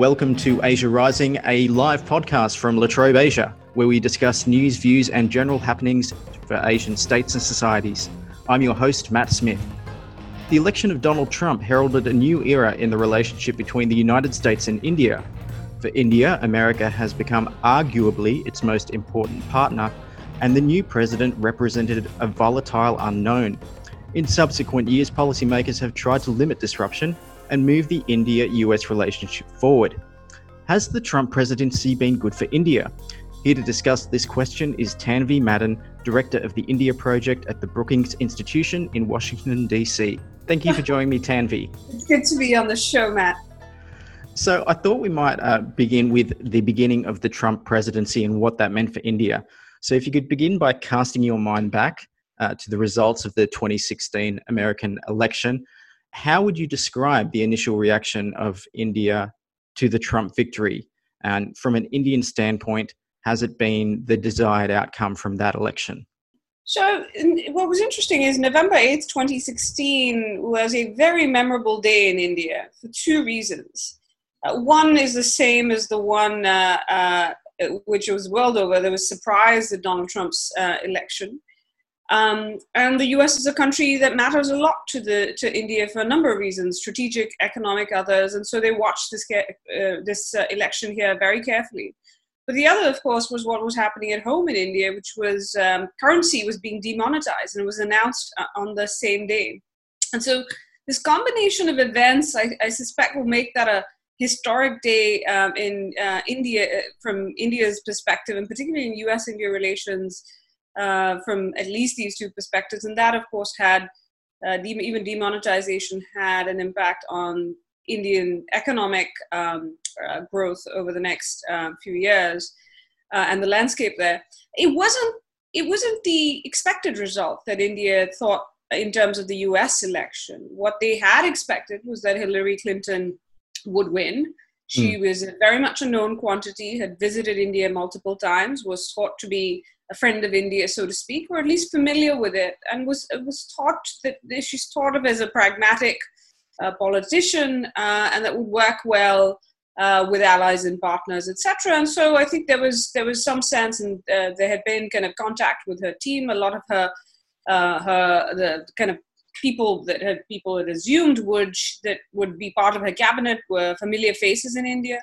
Welcome to Asia Rising, a live podcast from La Trobe Asia, where we discuss news, views, and general happenings for Asian states and societies. I'm your host, Matt Smith. The election of Donald Trump heralded a new era in the relationship between the United States and India. For India, America has become arguably its most important partner, and the new president represented a volatile unknown. In subsequent years, policymakers have tried to limit disruption and move the India US relationship forward. Has the Trump presidency been good for India? Here to discuss this question is Tanvi Madan, Director of the India Project at the Brookings Institution in Washington, D.C. Thank you for joining me, Tanvi. It's good to be on the show, Matt. So, I thought we might uh, begin with the beginning of the Trump presidency and what that meant for India. So, if you could begin by casting your mind back uh, to the results of the 2016 American election, how would you describe the initial reaction of India to the Trump victory? And from an Indian standpoint, has it been the desired outcome from that election? So, what was interesting is November 8th, 2016 was a very memorable day in India for two reasons. Uh, one is the same as the one uh, uh, which was world over. There was surprise at Donald Trump's uh, election. Um, and the U.S. is a country that matters a lot to the to India for a number of reasons, strategic, economic, others, and so they watched this uh, this uh, election here very carefully. But the other, of course, was what was happening at home in India, which was um, currency was being demonetized, and it was announced uh, on the same day. And so this combination of events, I, I suspect, will make that a historic day um, in uh, India uh, from India's perspective, and particularly in U.S.-India relations uh, from at least these two perspectives. And that, of course, had uh, de- even demonetization had an impact on Indian economic um, uh, growth over the next uh, few years uh, and the landscape there. It wasn't. It wasn't the expected result that India thought in terms of the U.S. election. What they had expected was that Hillary Clinton would win. She mm. was very much a known quantity, had visited India multiple times, was thought to be a friend of India, so to speak, or at least familiar with it, and was was taught that she's thought of as a pragmatic uh, politician uh, and that would work well uh, with allies and partners, etc. And so I think there was there was some sense, and uh, there had been kind of contact with her team. A lot of her uh, her the kind of people that had people had assumed would that would be part of her cabinet were familiar faces in India.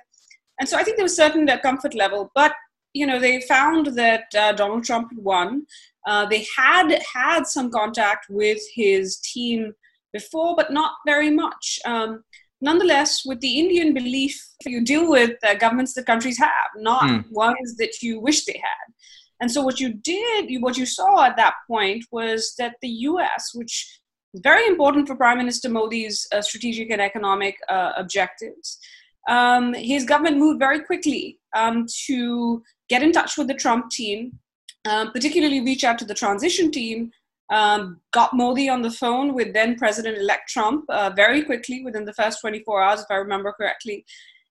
And so I think there was certain comfort level, but you know, they found that uh, Donald Trump had won. Uh, they had had some contact with his team before, but not very much. Um, nonetheless, with the Indian belief, you deal with uh, governments that countries have, not mm. ones that you wish they had. And so, what you did, what you saw at that point was that the US, which is very important for Prime Minister Modi's uh, strategic and economic uh, objectives, um, his government moved very quickly um, to get in touch with the Trump team, um, particularly reach out to the transition team. Um, got Modi on the phone with then President elect Trump uh, very quickly within the first 24 hours, if I remember correctly.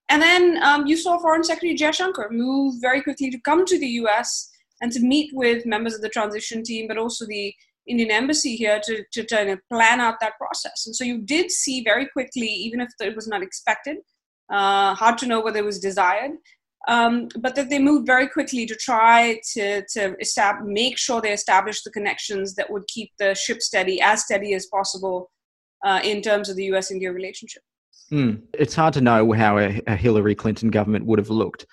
And then um, you saw Foreign Secretary Jaishankar move very quickly to come to the US and to meet with members of the transition team, but also the Indian embassy here to, to, to plan out that process. And so you did see very quickly, even if it was not expected, uh, hard to know whether it was desired, um, but that they moved very quickly to try to, to establish, make sure they established the connections that would keep the ship steady, as steady as possible uh, in terms of the US India relationship. Mm. It's hard to know how a, a Hillary Clinton government would have looked,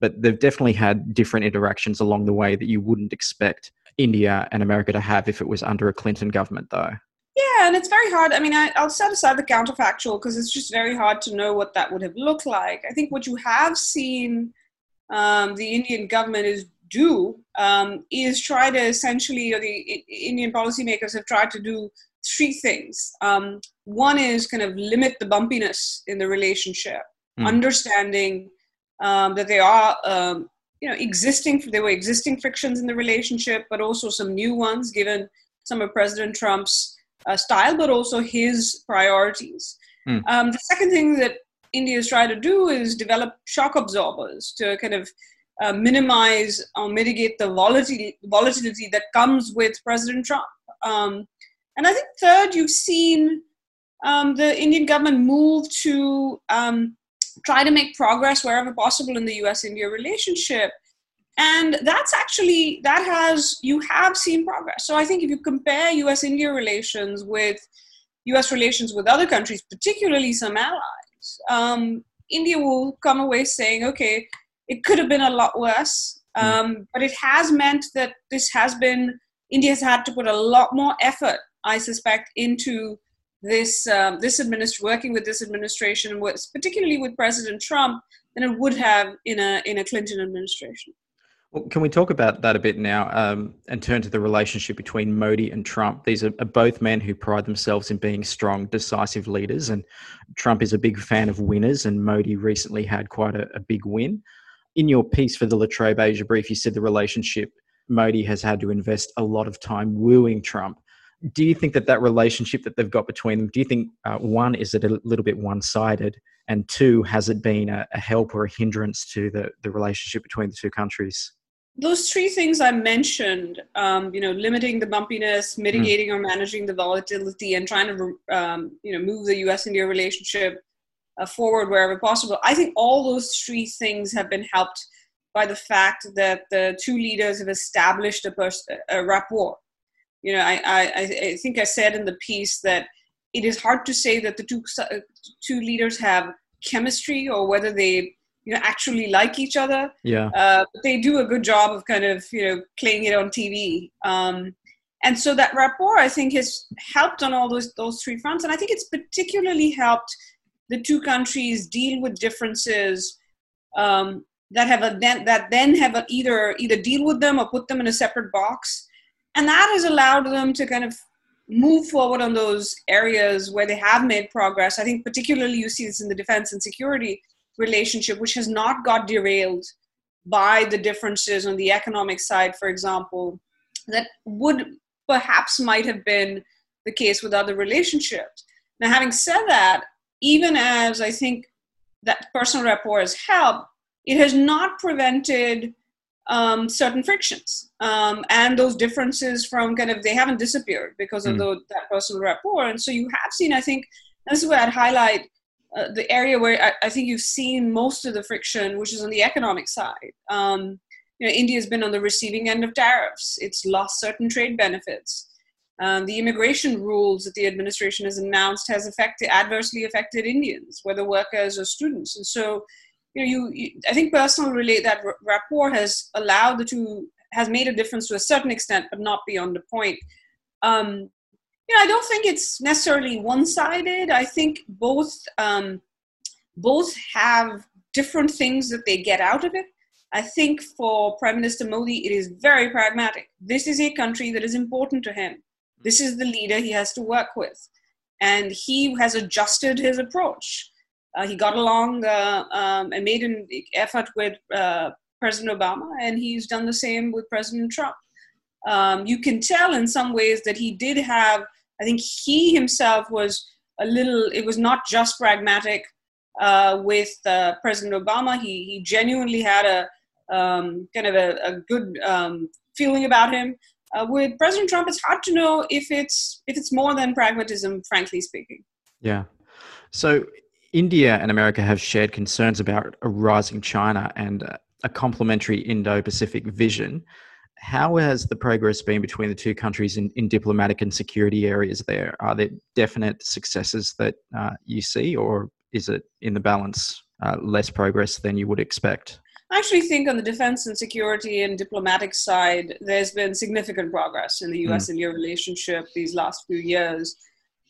but they've definitely had different interactions along the way that you wouldn't expect India and America to have if it was under a Clinton government, though. Yeah, and it's very hard. I mean, I, will set aside the counterfactual because it's just very hard to know what that would have looked like. I think what you have seen um, the Indian government is do um, is try to essentially, or the Indian policymakers have tried to do three things. Um, one is kind of limit the bumpiness in the relationship, mm. understanding um, that there are, um, you know, existing there were existing frictions in the relationship, but also some new ones given some of President Trump's uh, style, but also his priorities. Mm. Um, the second thing that India is trying to do is develop shock absorbers to kind of uh, minimize or mitigate the volatility, volatility that comes with President Trump. Um, and I think third, you've seen um, the Indian government move to um, try to make progress wherever possible in the US India relationship. And that's actually, that has, you have seen progress. So I think if you compare US India relations with US relations with other countries, particularly some allies, um, India will come away saying, okay, it could have been a lot worse, hmm. um, but it has meant that this has been, India has had to put a lot more effort, I suspect, into this um, this administration working with this administration, particularly with President Trump, than it would have in a in a Clinton administration. Well, can we talk about that a bit now um, and turn to the relationship between Modi and Trump? These are, are, both men who pride themselves in being strong, decisive leaders, and Trump is a big fan of winners, and Modi recently had quite a, a big win. In your piece for the La Trobe Asia Brief, you said the relationship Modi has had to invest a lot of time wooing Trump do you think that that relationship that they've got between them do you think uh, one is it a little bit one-sided and two has it been a, a, help or a hindrance to the, the relationship between the two countries those three things i mentioned um, you know limiting the bumpiness mitigating mm. or managing the volatility and trying to um, you know move the us india relationship uh, forward wherever possible i think all those three things have been helped by the fact that the two leaders have established a, pers- a rapport you know, I, I, I think I said in the piece that it is hard to say that the two two leaders have chemistry or whether they you know actually like each other. Yeah. Uh, but they do a good job of kind of you know playing it on TV. Um, and so that rapport, I think, has helped on all those those three fronts, and I think it's particularly helped the two countries deal with differences um, that have a then that then have a, either either deal with them or put them in a separate box and that has allowed them to kind of move forward on those areas where they have made progress. I think particularly you see this in the defense and security relationship, which has not got derailed by the differences on the economic side, for example, that would perhaps might have been the case with other relationships. Now, having said that, even as I think that personal rapport has helped, it has not prevented um, certain frictions um, and those differences from kind of they haven't disappeared because of mm. the, that personal rapport and so you have seen i think this is where i'd highlight uh, the area where I, I, think you've seen most of the friction which is on the economic side. Um, you know, india has been on the receiving end of tariffs. It's lost certain trade benefits. Um, the immigration rules that the administration has announced has affected adversely affected indians whether workers or students. And so you know, you, you I think personal relate that rapport has allowed the two has made a difference to a certain extent, but not beyond the point. Um, you know, I don't think it's necessarily one-sided. I think both um, both have different things that they get out of it. I think for Prime Minister Modi, it is very pragmatic. This is a country that is important to him. This is the leader he has to work with, and he has adjusted his approach. Uh, he got along uh, um, and made an effort with uh, President Obama, and he's done the same with President Trump. Um, you can tell in some ways that he did have, I think he himself was a little, it was not just pragmatic uh, with uh, President Obama. He, he genuinely had a um, kind of a, a good um, feeling about him. Uh, with President Trump, it's hard to know if it's if it's more than pragmatism, frankly speaking. Yeah. So India and America have shared concerns about a rising China and a complementary Indo Pacific vision. How has the progress been between the two countries in, in diplomatic and security areas there? Are there definite successes that uh, you see, or is it in the balance uh, less progress than you would expect? I actually think on the defense and security and diplomatic side, there's been significant progress in the US mm. India relationship these last few years.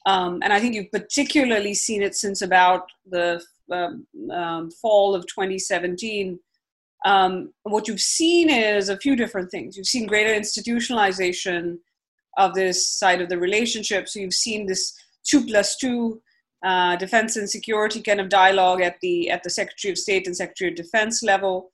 Um, and I think you've particularly seen it since about the um, um, fall of 2017. Um, what you've seen is a few different things. You've seen greater institutionalization of this side of the relationship. So you've seen this two plus two uh, defense and security kind of dialogue at the at the Secretary of State and Secretary of Defense level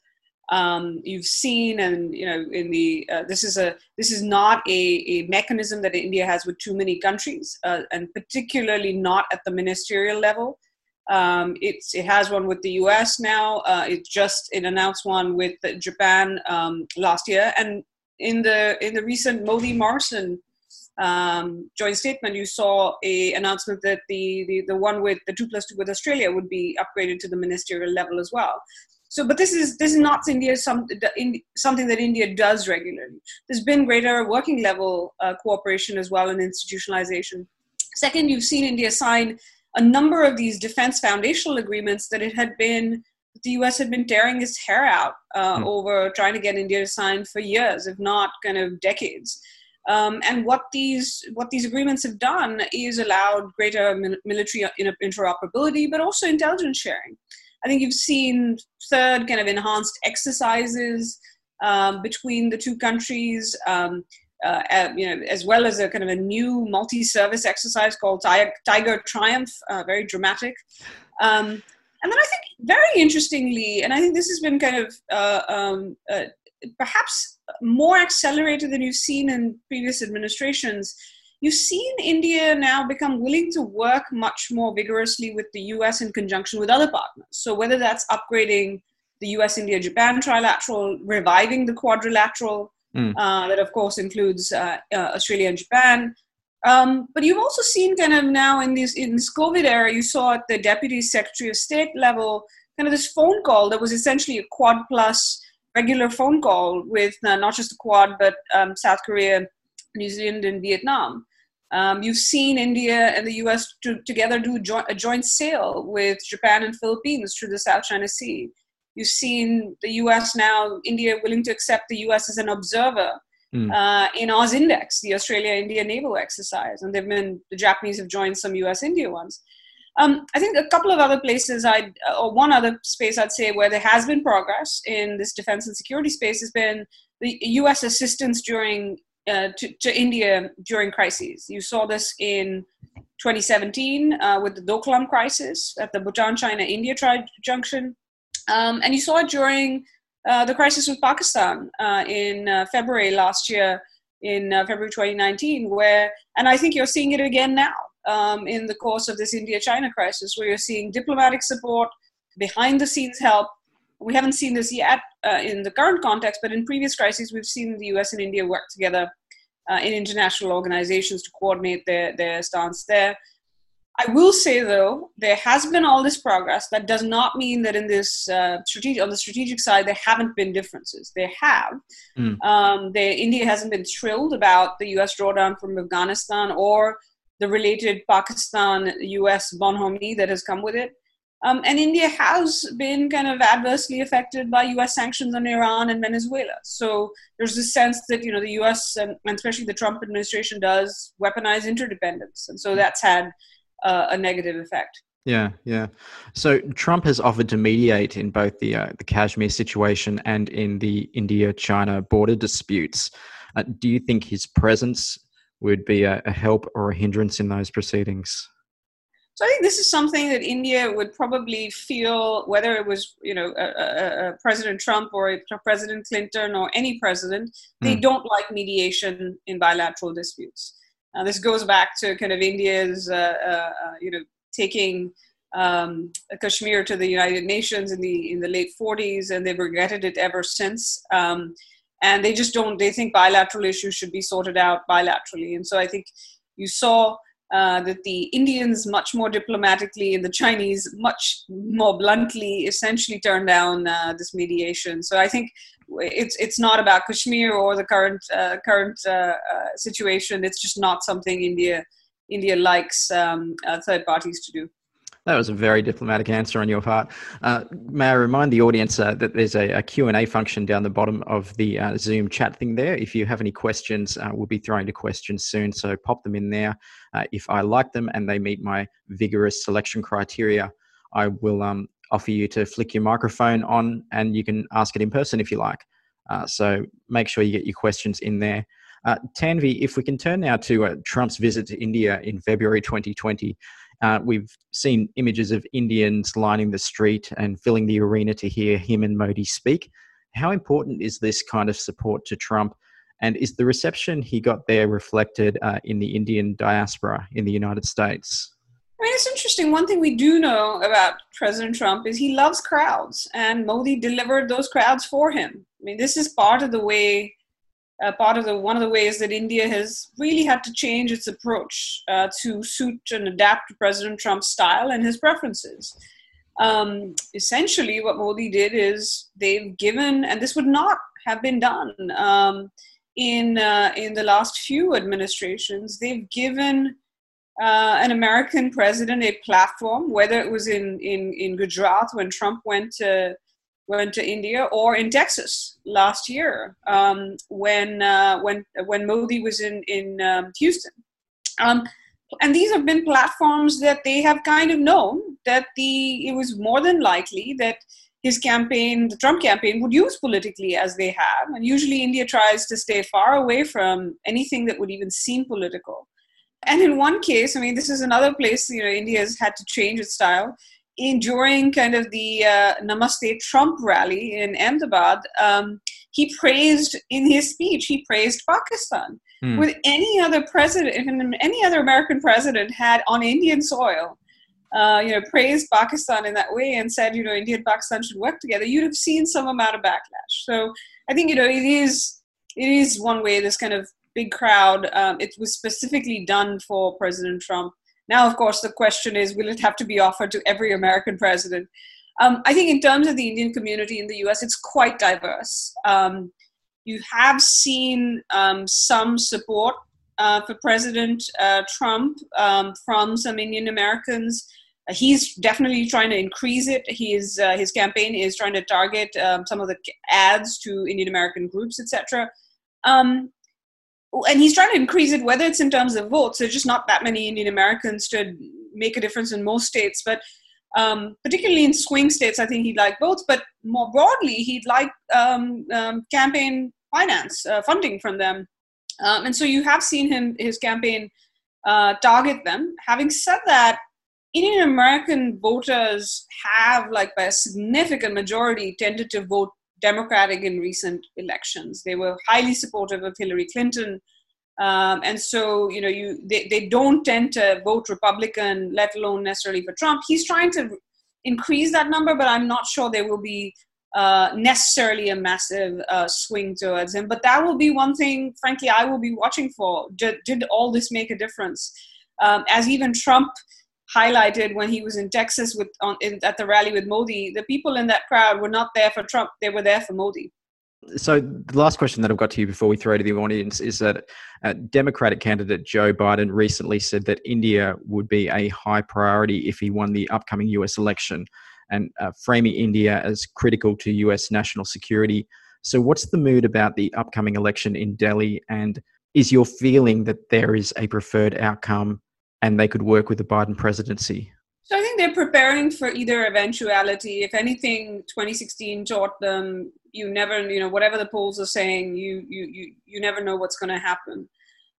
um, you've seen and you know in the uh, this is a this is not a, a mechanism that india has with too many countries uh, and particularly not at the ministerial level um, it's it has one with the us now uh, it just it announced one with japan um, last year and in the in the recent modi morrison um, joint statement, you saw a announcement that the, the the one with the two plus two with Australia would be upgraded to the ministerial level as well. So, but this is this is not India some, in, something that India does regularly. There's been greater working level uh, cooperation as well and institutionalization. Second, you've seen India sign a number of these defense foundational agreements that it had been the U.S. had been tearing its hair out uh, mm. over trying to get India to sign for years, if not kind of decades. Um, and what these what these agreements have done is allowed greater military interoperability, but also intelligence sharing. I think you've seen third kind of enhanced exercises um, between the two countries. Um, uh, uh, you know, as well as a kind of a new multi-service exercise called Tiger Triumph, uh, very dramatic. Um, and then I think very interestingly, and I think this has been kind of uh, um, uh, perhaps more accelerated than you've seen in previous administrations. You've seen India now become willing to work much more vigorously with the US in conjunction with other partners. So, whether that's upgrading the US India Japan trilateral, reviving the quadrilateral, mm. uh, that of course includes uh, uh, Australia and Japan. Um, but you've also seen kind of now in this in this COVID era, you saw at the Deputy Secretary of State level kind of this phone call that was essentially a quad plus regular phone call with uh, not just the quad but um, South Korea, New Zealand, and Vietnam. Um, you've seen India and the US to, together do jo- a joint sale with Japan and Philippines through the South China Sea. You've seen the US now, India willing to accept the US as an observer mm. uh, in AusIndex, the Australia India naval exercise. And they've been, the Japanese have joined some US India ones. Um, I think a couple of other places, I'd, uh, or one other space I'd say where there has been progress in this defense and security space has been the US assistance during uh, to, to, India during crises. You saw this in 2017 uh, with the Doklam crisis at the Bhutan China India tri- junction. Um, and you saw it during uh, the crisis with Pakistan uh, in uh, February last year, in uh, February 2019, where, and I think you're seeing it again now um, in the course of this India China crisis, where you're seeing diplomatic support, behind the scenes help. We haven't seen this yet uh, in the current context, but in previous crises, we've seen the US and India work together uh, in international organizations to coordinate their, their stance there. I will say though, there has been all this progress. That does not mean that in this uh, strategic on the strategic side there haven't been differences. There have. Mm. Um, India hasn't been thrilled about the U.S. drawdown from Afghanistan or the related Pakistan-U.S. bonhomie that has come with it. Um, and India has been kind of adversely affected by U.S. sanctions on Iran and Venezuela. So there's this sense that you know the U.S. and especially the Trump administration does weaponize interdependence, and so hmm. that's had uh, a negative effect. Yeah, yeah. So Trump has offered to mediate in both the uh, the Kashmir situation and in the India-China border disputes. Uh, do you think his presence would be a, a, help or a hindrance in those proceedings? So I think this is something that India would probably feel, whether it was you know a, a President Trump or President Clinton or any president, they mm. don't like mediation in bilateral disputes. Uh, this goes back to kind of India's, uh, uh, uh you know, taking um, Kashmir to the United Nations in the in the late 40s, and they've regretted it ever since. Um, and they just don't. They think bilateral issues should be sorted out bilaterally. And so I think you saw uh, that the Indians much more diplomatically and the Chinese much more bluntly essentially turned down uh, this mediation. So I think it's it's not about Kashmir or the current uh, current uh, uh, situation. It's just not something India India likes um, third parties to do. That was a very diplomatic answer on your part. Uh, may I remind the audience uh, that there's a, a, Q&A function down the bottom of the Zoom chat thing there. If you have any questions, we'll be throwing to questions soon, so pop them in there. if I like them and they meet my vigorous selection criteria, I will um, offer you to flick your microphone on and you can ask it in person if you like. Uh, so make sure you get your questions in there. Uh, Tanvi, if we can turn now to uh, Trump's visit to India in February 2020, uh, we've seen images of Indians lining the street and filling the arena to hear him and Modi speak. How important is this kind of support to Trump? And is the reception he got there reflected uh, in the Indian diaspora in the United States? I mean, it's interesting. One thing we do know about President Trump is he loves crowds, and Modi delivered those crowds for him. I mean, this is part of the way uh, part of the one of the ways that India has really had to change its approach uh, to suit and adapt to President Trump's style and his preferences. Um, essentially, what Modi did is they've given, and this would not have been done um, in uh, in the last few administrations. They've given uh, an American president a platform, whether it was in in in Gujarat when Trump went to went to India, or in Texas last year um, when uh, when when Modi was in in um, Houston. Um, and these have been platforms that they have kind of known that the it was more than likely that his campaign, the Trump campaign, would use politically as they have. And usually India tries to stay far away from anything that would even seem political. And in one case, I mean, this is another place, you know, India has had to change its style in during kind of the uh, Namaste Trump rally in Ahmedabad, um, he praised in his speech he praised Pakistan. Hmm. With any other president, if any other American president had on Indian soil, uh, you know, praised Pakistan in that way and said, you know, India and Pakistan should work together, you'd have seen some amount of backlash. So I think you know it is it is one way this kind of big crowd. Um, it was specifically done for President Trump now, of course, the question is will it have to be offered to every American president? Um, I think, in terms of the Indian community in the US, it's quite diverse. Um, you have seen um, some support uh, for President uh, Trump um, from some Indian Americans. He's definitely trying to increase it. His uh, his campaign is trying to target um, some of the ads to Indian American groups, etc. Um, and he's trying to increase it, whether it's in terms of votes. There's just not that many Indian Americans to make a difference in most states, but um, particularly in swing states, I think he'd like votes. But more broadly, he'd like um, um, campaign finance uh, funding from them, um, and so you have seen him his campaign uh, target them. Having said that, Indian American voters have, like by a significant majority, tended to vote Democratic in recent elections. They were highly supportive of Hillary Clinton. Um, and so, you know, you they, they don't tend to vote Republican, let alone necessarily for Trump. He's trying to increase that number, but I'm not sure there will be uh, necessarily a massive uh, swing towards him. But that will be one thing, frankly, I will be watching for. Did, did all this make a difference? Um, as even Trump highlighted when he was in Texas with on, in, at the rally with Modi, the people in that crowd were not there for Trump; they were there for Modi. So the last question that I've got to you before we throw to the audience is that uh, Democratic candidate Joe Biden recently said that India would be a high priority if he won the upcoming U.S. election, and uh, framing India as critical to U.S. national security. So, what's the mood about the upcoming election in Delhi? And is your feeling that there is a preferred outcome and they could work with the Biden presidency? So I think they're preparing for either eventuality. If anything, 2016 taught them you never, you know, whatever the polls are saying, you you you you never know what's going to happen.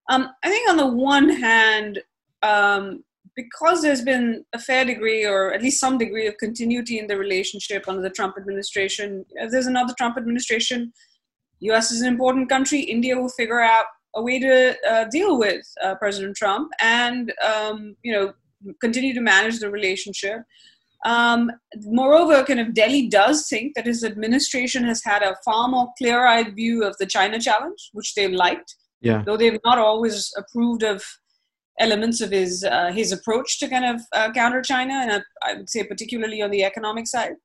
Um, I think on the one hand, um, because there's been a fair degree, or at least some degree, of continuity in the relationship under the Trump administration, if there's another Trump administration, U.S. is an important country. India will figure out a way to uh, deal with uh, President Trump and um, you know continue to manage the relationship. Um, moreover, kind of Delhi does think that his administration has had a far more clear-eyed view of the China challenge, which they've liked. Yeah. Though they've not always approved of elements of his uh, his approach to kind of uh, counter China, and I, I would say particularly on the economic side.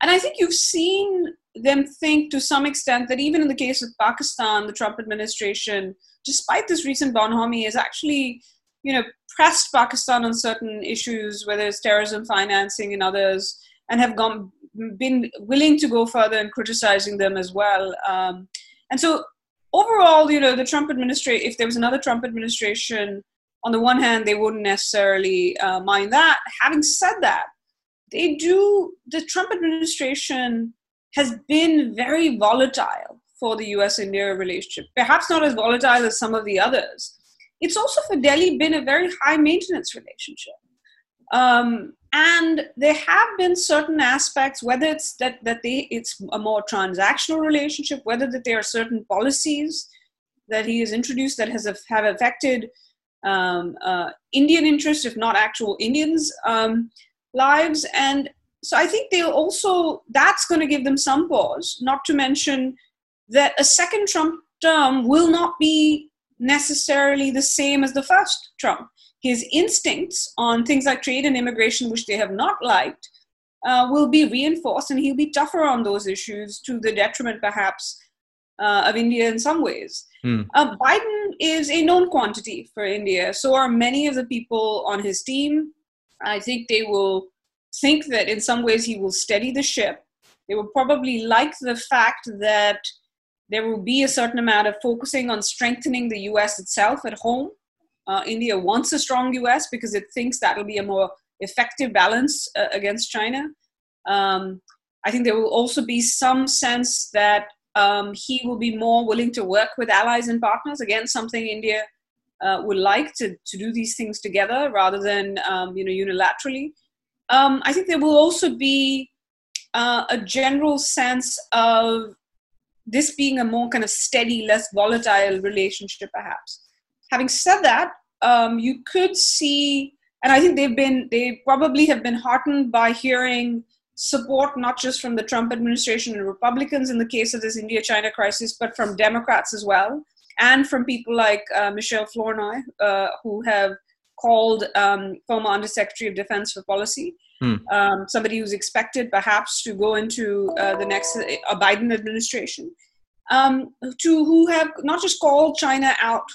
And I think you've seen them think to some extent that even in the case of Pakistan, the Trump administration, despite this recent bonhomie, has actually, you know, pressed Pakistan on certain issues, whether it's terrorism financing and others, and have gone been willing to go further in criticizing them as well. Um, and so overall, you know, the Trump administration, if there was another Trump administration, on the one hand, they wouldn't necessarily uh, mind that. Having said that, they do, the Trump administration has been very volatile for the US India relationship, perhaps not as volatile as some of the others. It's also for Delhi been a very high maintenance relationship. Um, and there have been certain aspects, whether it's that, that they, it's a more transactional relationship, whether that there are certain policies that he has introduced that has have affected um, uh, Indian interests, if not actual Indians' um, lives. And so I think they'll also, that's going to give them some pause, not to mention that a second Trump term will not be necessarily the same as the first Trump. His instincts on things like trade and immigration, which they have not liked, uh, will be reinforced, and he'll be tougher on those issues to the detriment, perhaps, uh, of India in some ways. Mm. Uh, Biden is a known quantity for India. So are many of the people on his team. I think they will think that in some ways he will steady the ship. They will probably like the fact that there will be a certain amount of focusing on strengthening the US itself at home. Uh, India wants a strong US because it thinks that will be a more effective balance uh, against China. Um, I think there will also be some sense that um, he will be more willing to work with allies and partners. Again, something India uh, would like to, to do these things together rather than um, you know unilaterally. Um, I think there will also be uh, a general sense of this being a more kind of steady, less volatile relationship, perhaps. Having said that, um, you could see, and I think they've been, they probably have been heartened by hearing support not just from the Trump administration and Republicans in the case of this India China crisis, but from Democrats as well, and from people like uh, Michelle Flournoy, uh, who have called um, former Undersecretary of Defense for Policy, hmm. um, somebody who's expected perhaps to go into uh, the next uh, Biden administration, um, to who have not just called China out.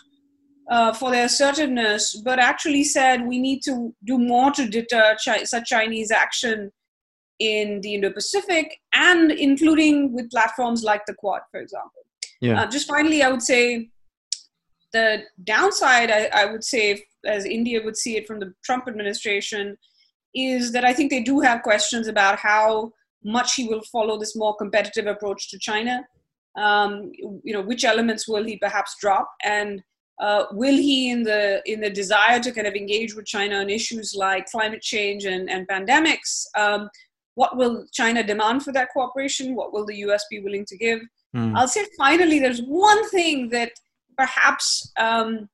Uh, for their assertiveness, but actually said we need to do more to deter chi- such Chinese action in the Indo-Pacific and including with platforms like the Quad, for example. Yeah. Uh, just finally, I would say the downside, I, I, would say, as India would see it from the Trump administration, is that I think they do have questions about how much he will follow this more competitive approach to China. Um, you know, which elements will he perhaps drop, and uh, will he, in the in the desire to kind of engage with China on issues like climate change and, and pandemics, um, what will China demand for that cooperation? What will the US be willing to give? Mm. I'll say finally, there's one thing that perhaps um,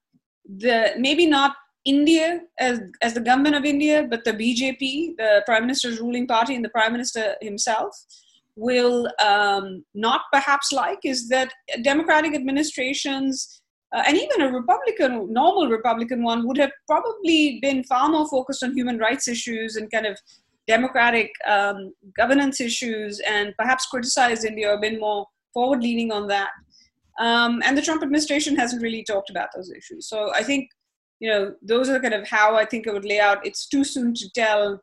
the maybe not India as, as the government of India, but the BJP, the Prime Minister's ruling party, and the Prime Minister himself will um, not perhaps like is that Democratic administrations uh, and even a Republican, normal Republican one, would have probably been far more focused on human rights issues and kind of democratic um, governance issues and perhaps criticized India or been more forward leaning on that. Um, and the Trump administration hasn't really talked about those issues. So I think, you know, those are kind of how I think it would lay out. It's too soon to tell.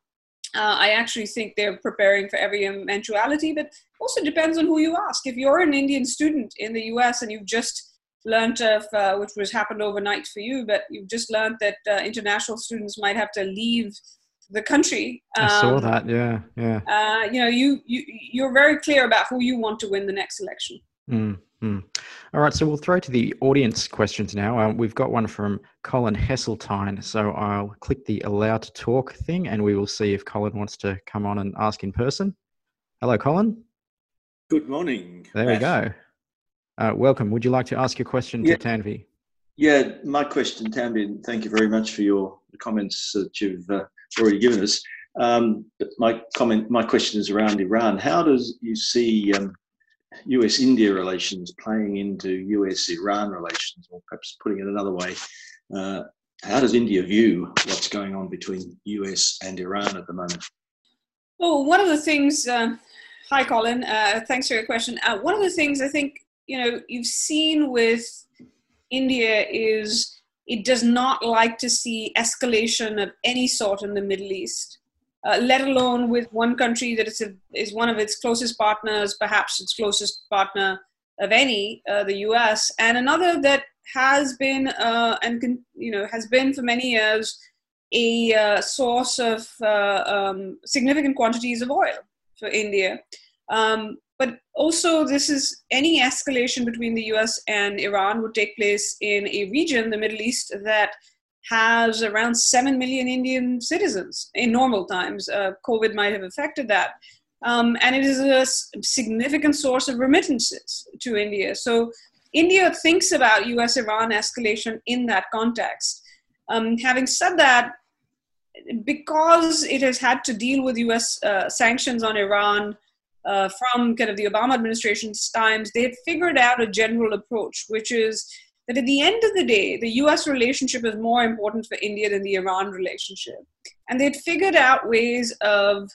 Uh, I actually think they're preparing for every eventuality, but also depends on who you ask. If you're an Indian student in the US and you've just learned of, uh, which was happened overnight for you, but you've just learned that uh, international students might have to leave the country. Um, I saw um, that. Yeah, yeah. Uh, you know, you you you're very clear about who you want to win the next election. Mm-hmm. All right, so we'll throw to the audience questions now. Uh, we've got one from Colin Hesseltine, so I'll click the allow to talk thing, and we will see if Colin wants to come on and ask in person. Hello, Colin. Good morning. There we go. Uh, welcome. Would you like to ask your question yeah. to Tanvi? Yeah, my question, Tanvi. Thank you very much for your comments that you've uh, already given us. Um, but my comment, my question is around Iran. How does you see um, U.S.-India relations playing into U.S.-Iran relations, or perhaps putting it another way, uh, how does India view what's going on between U.S. and Iran at the moment? Well, one of the things. Uh, hi, Colin. Uh, thanks for your question. Uh, one of the things I think you know you've seen with India is it does not like to see escalation of any sort in the Middle East, uh, let alone with one country that is, a, is one of its closest partners, perhaps its closest partner of any, uh, the U.S., and another that has been uh, and can, you know has been for many years a uh, source of uh, um, significant quantities of oil for India. Um, but also, this is any escalation between the US and Iran would take place in a region, the Middle East, that has around 7 million Indian citizens in normal times. Uh, COVID might have affected that. Um, and it is a significant source of remittances to India. So India thinks about US Iran escalation in that context. Um, having said that, because it has had to deal with US uh, sanctions on Iran uh, from kind of the Obama administration's times, they had figured out a general approach, which is that at the end of the day, the US relationship is more important for India than the Iran relationship. And they'd figured out ways of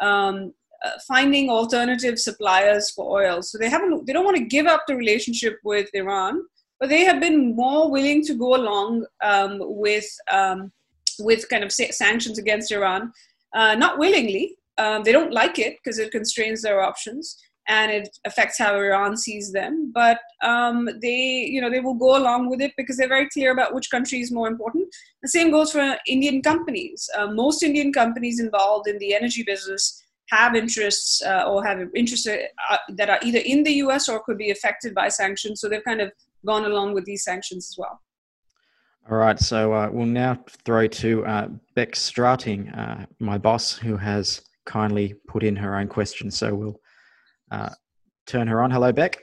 um, uh, finding alternative suppliers for oil. So they haven't, they don't want to give up the relationship with Iran, but they have been more willing to go along um, with um, with kind of sanctions against Iran, uh, not willingly. Um, they don't like it because it constrains their options and it affects how Iran sees them. But um, they, you know, they will go along with it because they're very clear about which country is more important. The same goes for Indian companies. Uh, most Indian companies involved in the energy business have interests uh, or have interests uh, that are either in the US or could be affected by sanctions. So they've kind of gone along with these sanctions as well. All right, so uh, we'll now throw to uh, Beck Strating, uh, my boss, who has kindly put in her own question. So we'll uh, turn her on. Hello, Beck.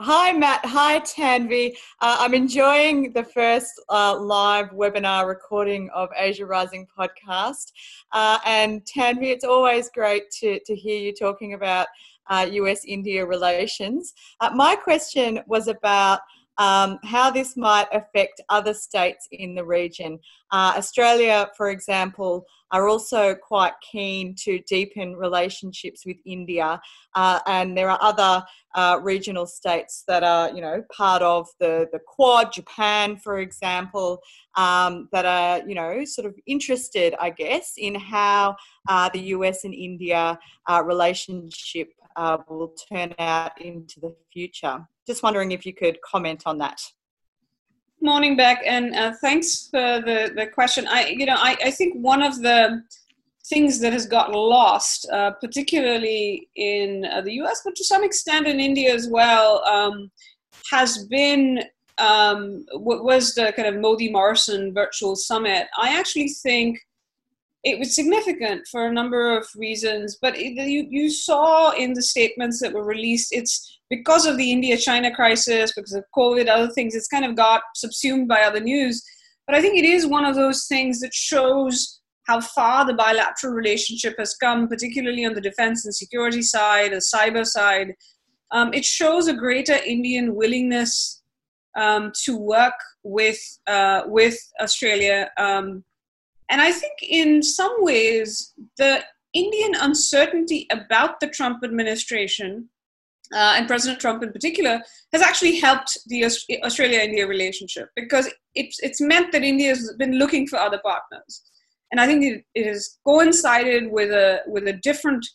Hi, Matt. Hi, Tanvi. Uh, I'm enjoying the first uh, live webinar recording of Asia Rising podcast. Uh, and Tanvi, it's always great to, to hear you talking about US India relations. Uh, my question was about um, how this might affect other states in the region. Uh, Australia, for example, are also quite keen to deepen relationships with India, uh, and there are other uh, regional states that are, you know, part of the the Quad. Japan, for example, um, that are, you know, sort of interested, I guess, in how uh, the US and India uh, relationship uh, will turn out into the future. Just wondering if you could comment on that. Morning, Beck, and uh, thanks for the, the question. I, you know, I, I think one of the things that has gotten lost, uh, particularly in uh, the US, but to some extent in India as well, um, has been um, what was the kind of Modi Morrison virtual summit. I actually think it was significant for a number of reasons, but it, you, you saw in the statements that were released, it's because of the India China crisis, because of COVID, other things, it's kind of got subsumed by other news. But I think it is one of those things that shows how far the bilateral relationship has come, particularly on the defense and security side, the cyber side. Um, it shows a greater Indian willingness um, to work with uh, with Australia. Um, and I think in some ways, the Indian uncertainty about the Trump administration, uh, and President Trump in particular, has actually helped the Australia India relationship because it's, it's meant that India has been looking for other partners. And I think it, it has coincided with a, with a different,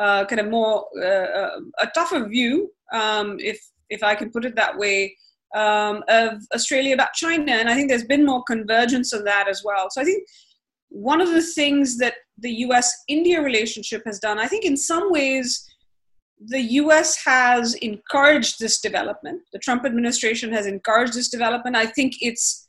uh, kind of more, uh, a tougher view, um, if, if I can put it that way, um, of Australia about China. And I think there's been more convergence of that as well. So I think one of the things that the US India relationship has done, I think in some ways, the US has encouraged this development. The Trump administration has encouraged this development. I think it's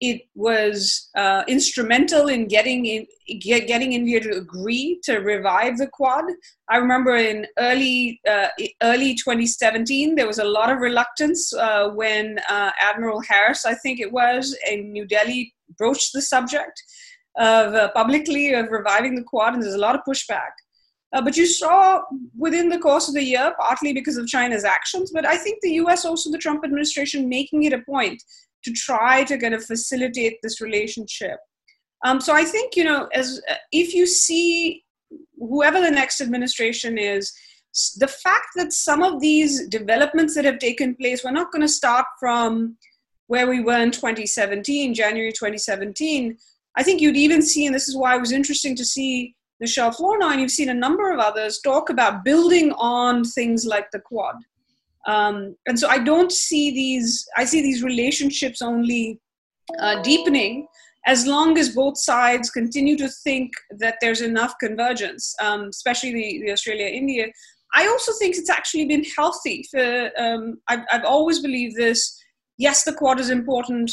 it was uh, instrumental in getting in, get, getting India to agree to revive the Quad. I remember in early uh, early 2017 there was a lot of reluctance uh, when uh, Admiral Harris, I think it was, in New Delhi broached the subject of uh, publicly of reviving the quad, and there's a lot of pushback. Uh, but you saw within the course of the year, partly because of China's actions, but I think the US, also the Trump administration, making it a point to try to kind of facilitate this relationship. Um, so I think you know, as uh, if you see whoever the next administration is, the fact that some of these developments that have taken place, we're not going to start from where we were in 2017, January 2017 I think you'd even see, and this is why it was interesting to see Michelle Flournoy, and you've seen a number of others talk about building on things like the Quad. Um, and so I don't see these, I see these relationships only uh, deepening as long as both sides continue to think that there's enough convergence, um, especially the, the Australia India. I also think it's actually been healthy. For um, I've, I've always believed this. Yes, the Quad is important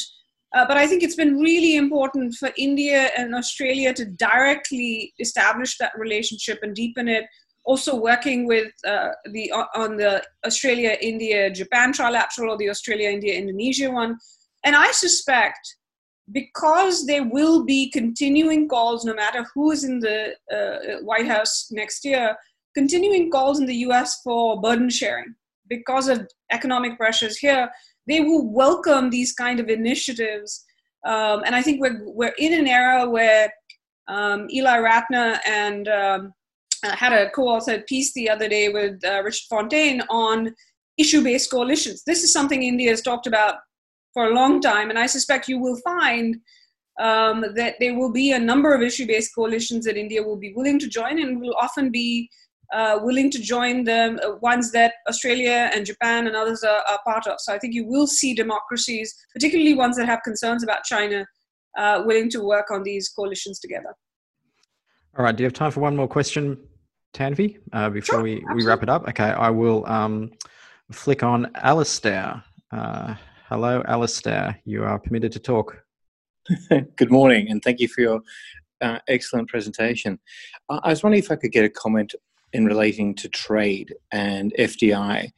uh, but I think it's been really important for India and Australia to directly establish that relationship and deepen it. Also, working with uh, the on the Australia, India, Japan trilateral or the Australia, India, Indonesia one, and I suspect because there will be continuing calls, no matter who is in the uh, White House next year, continuing calls in the US for burden sharing because of economic pressures here. They will welcome these kind of initiatives. Um, and I think we're, we're in an era where um, Ely Ratner and um, uh, had a co-authored piece the other day with uh, Richard Fontaine on issue-based coalitions. This is something India has talked about for a long time, and I suspect you will find um, that there will be a number of issue-based coalitions that India will be willing to join, and will often be uh, willing to join the uh, ones that Australia and Japan and others are, are, part of. So I think you will see democracies, particularly ones that have concerns about China, uh, willing to work on these coalitions together. All right. Do you have time for one more question, Tanvi, uh, before sure, we, we wrap it up? Okay. I will um, flick on Alistair. Uh, hello, Alistair. You are permitted to talk. Good morning, and thank you for your uh, excellent presentation. I was wondering if I could get a comment in relating to trade and FDI.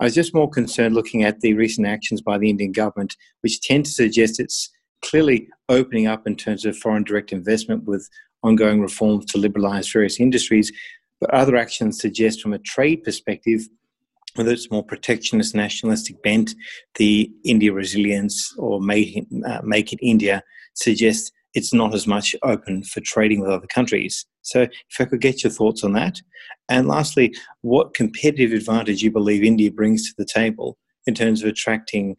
I was just more concerned looking at the recent actions by the Indian government, which tend to suggest it's clearly opening up in terms of foreign direct investment with ongoing reforms to liberalize various industries. But other actions suggest, from a trade perspective, whether it's more protectionist, nationalistic bent, the India resilience or make, uh, make it India suggests it's not as much open for trading with other countries. So, if I could get your thoughts on that. And lastly, what competitive advantage you believe India brings to the table in terms of attracting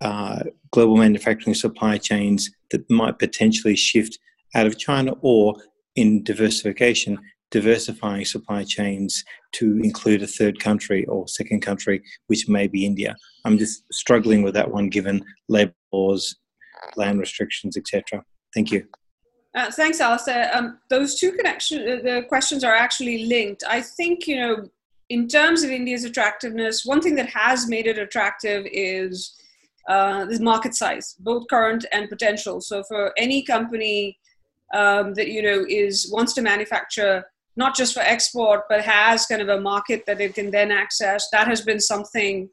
uh, global manufacturing supply chains that might potentially shift out of China or in diversification, diversifying supply chains to include a third country or second country, which may be India. I'm just struggling with that one given labor laws, land restrictions, etc. Thank you. Uh, thanks, Alistair. Um, those two connection, uh, the questions are actually linked. I think, you know, in terms of India's attractiveness, one thing that has made it attractive is uh, this market size, both current and potential. So for any company um, that you know is wants to manufacture not just for export but has kind of a market that it can then access, that has been something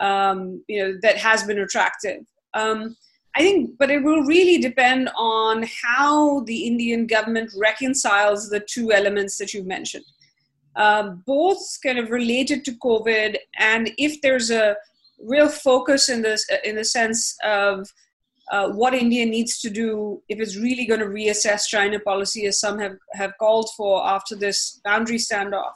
um, you know that has been attractive. Um, I think, but it will really depend on how the Indian government reconciles the two elements that you've mentioned. Um, both kind of related to COVID, and if there's a real focus in this, in the sense of uh, what India needs to do if it's really going to reassess China policy, as some have, have called for after this boundary standoff.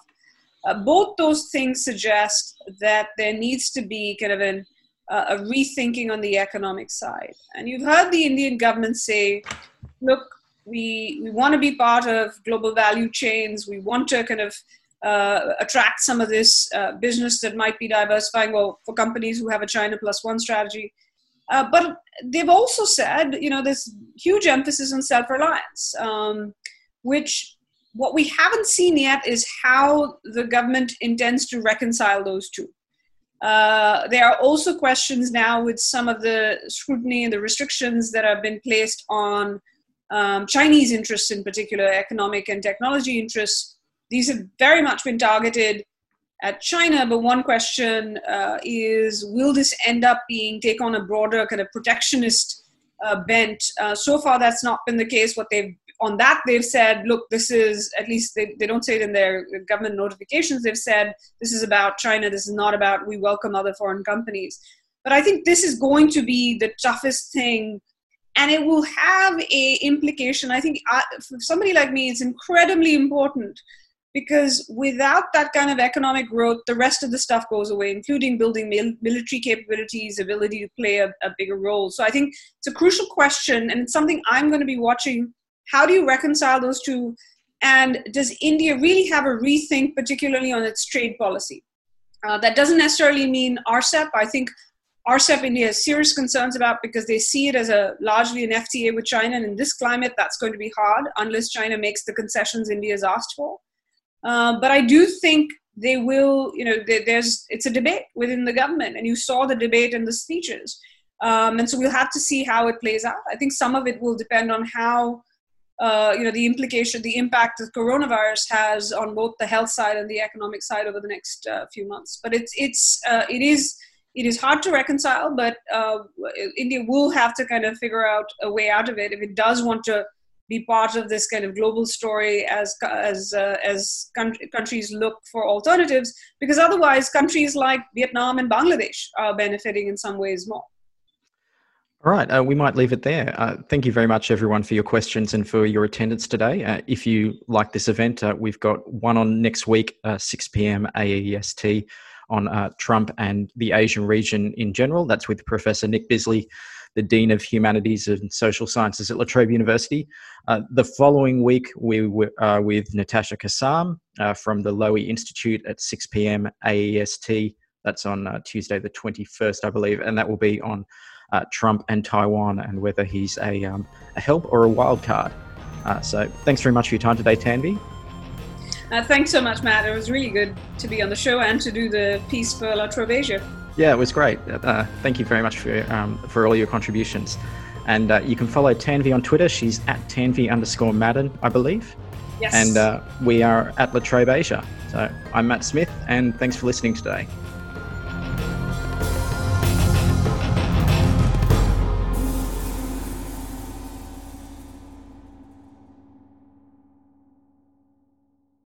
Uh, both those things suggest that there needs to be kind of an uh, a rethinking on the economic side. And you've heard the Indian government say, look, we, we want to be part of global value chains. We want to kind of uh, attract some of this uh, business that might be diversifying, well, for companies who have a China plus one strategy. Uh, but they've also said, you know, this huge emphasis on self reliance, um, which what we haven't seen yet is how the government intends to reconcile those two. Uh, there are also questions now with some of the scrutiny and the restrictions that have been placed on um, Chinese interests, in particular, economic and technology interests. These have very much been targeted at China, but one question uh, is will this end up being take on a broader kind of protectionist uh, bent? Uh, so far, that's not been the case. What they've on that they've said look this is at least they, they don't say it in their government notifications they've said this is about china this is not about we welcome other foreign companies. But i think this is going to be the toughest thing and it will have a implication. I think uh, for somebody like me it's incredibly important because without that kind of economic growth the rest of the stuff goes away including building mil- military capabilities ability to play a, a bigger role. So i think it's a crucial question and it's something i'm going to be watching how do you reconcile those two? And does India really have a rethink, particularly on its trade policy? Uh, that doesn't necessarily mean RCEP. I think RCEP India has serious concerns about because they see it as a largely an FTA with China, and in this climate, that's going to be hard unless China makes the concessions India has asked for. Uh, but I do think they will. You know, there's it's a debate within the government, and you saw the debate in the speeches, um, and so we'll have to see how it plays out. I think some of it will depend on how uh, you know the implication the impact that coronavirus has on both the health side and the economic side over the next uh, few months but it's it's uh, it is it is hard to reconcile but uh, india will have to kind of figure out a way out of it if it does want to be part of this kind of global story as as uh, as countries look for alternatives because otherwise countries like Vietnam and Bangladesh are benefiting in some ways more. All right, uh, we might leave it there. Uh, thank you very much, everyone, for your questions and for your attendance today. Uh, if you like this event, uh, we've got one on next week, uh, 6 p.m. AEST, on uh, Trump and the Asian region in general. That's with Professor Nick Bisley, the Dean of Humanities and Social Sciences at La Trobe University. the following week, we were with Natasha Kassam from the Lowy Institute at 6 p.m. AEST. That's on Tuesday, the 21st, I believe, and that will be on uh, Trump and Taiwan and whether he's a, um, a help or a wild card. Uh, so thanks very much for your time today, Tanvi. Uh, thanks so much, Matt. It was really good to be on the show and to do the piece for La Trobe Asia. Yeah, it was great. Uh, thank you very much for um, for all your contributions. And uh, you can follow Tanvi on Twitter. She's at Tanvi underscore Madan, I believe. Yes. And uh, we are at La Trobe Asia. So I'm Matt Smith, and thanks for listening today.